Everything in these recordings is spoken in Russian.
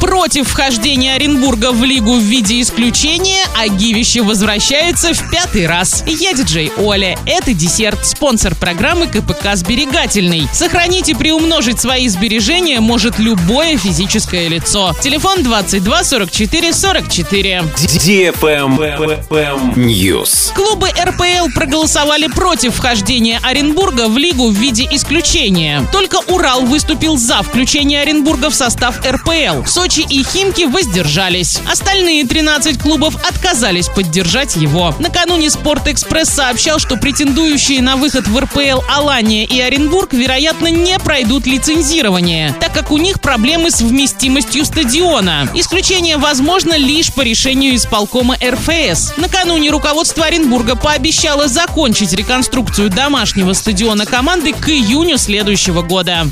Против вхождения Оренбурга в лигу в виде исключения, а Гивище возвращается в пятый раз. Я диджей Оля. Это десерт, спонсор программы КПК «Сберегательный». Сохранить и приумножить свои сбережения может любое физическое лицо. Телефон 22 44 44. News. Клубы РПЛ проголосовали против вхождения Оренбурга в лигу в виде исключения. Только Урал выступил за включение Оренбурга в состав РПЛ. Сочи и Химки воздержались. Остальные 13 клубов отказались поддержать его. Накануне Спортэкспресс сообщал, что претендующие на выход в РПЛ Алания и Оренбург, вероятно, не пройдут лицензирование, так как у них проблемы с вместимостью стадиона. Исключение возможно лишь по решению исполкома РФС. Накануне руководство Оренбурга пообещало закончить реконструкцию домашнего стадиона команды к июню следующего года.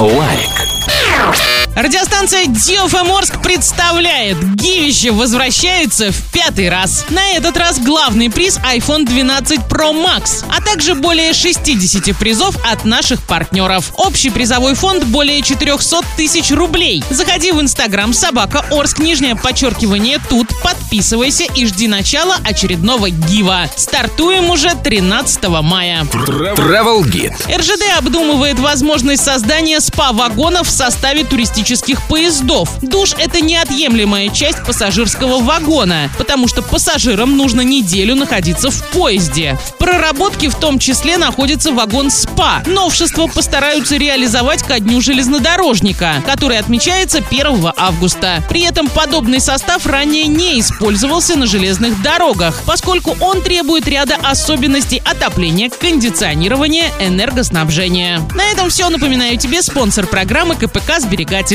Лайк. Радиостанция DFM Орск представляет Гивище возвращается в пятый раз. На этот раз главный приз iPhone 12 Pro Max, а также более 60 призов от наших партнеров. Общий призовой фонд более 400 тысяч рублей. Заходи в Инстаграм собака Орск, нижнее подчеркивание тут, подписывайся и жди начала очередного гива. Стартуем уже 13 мая. Travel Guide. РЖД обдумывает возможность создания спа-вагонов в составе туристических поездов. Душ — это неотъемлемая часть пассажирского вагона, потому что пассажирам нужно неделю находиться в поезде. В проработке в том числе находится вагон СПА. Новшество постараются реализовать ко дню железнодорожника, который отмечается 1 августа. При этом подобный состав ранее не использовался на железных дорогах, поскольку он требует ряда особенностей отопления, кондиционирования, энергоснабжения. На этом все. Напоминаю тебе спонсор программы КПК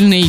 «Сберегательный».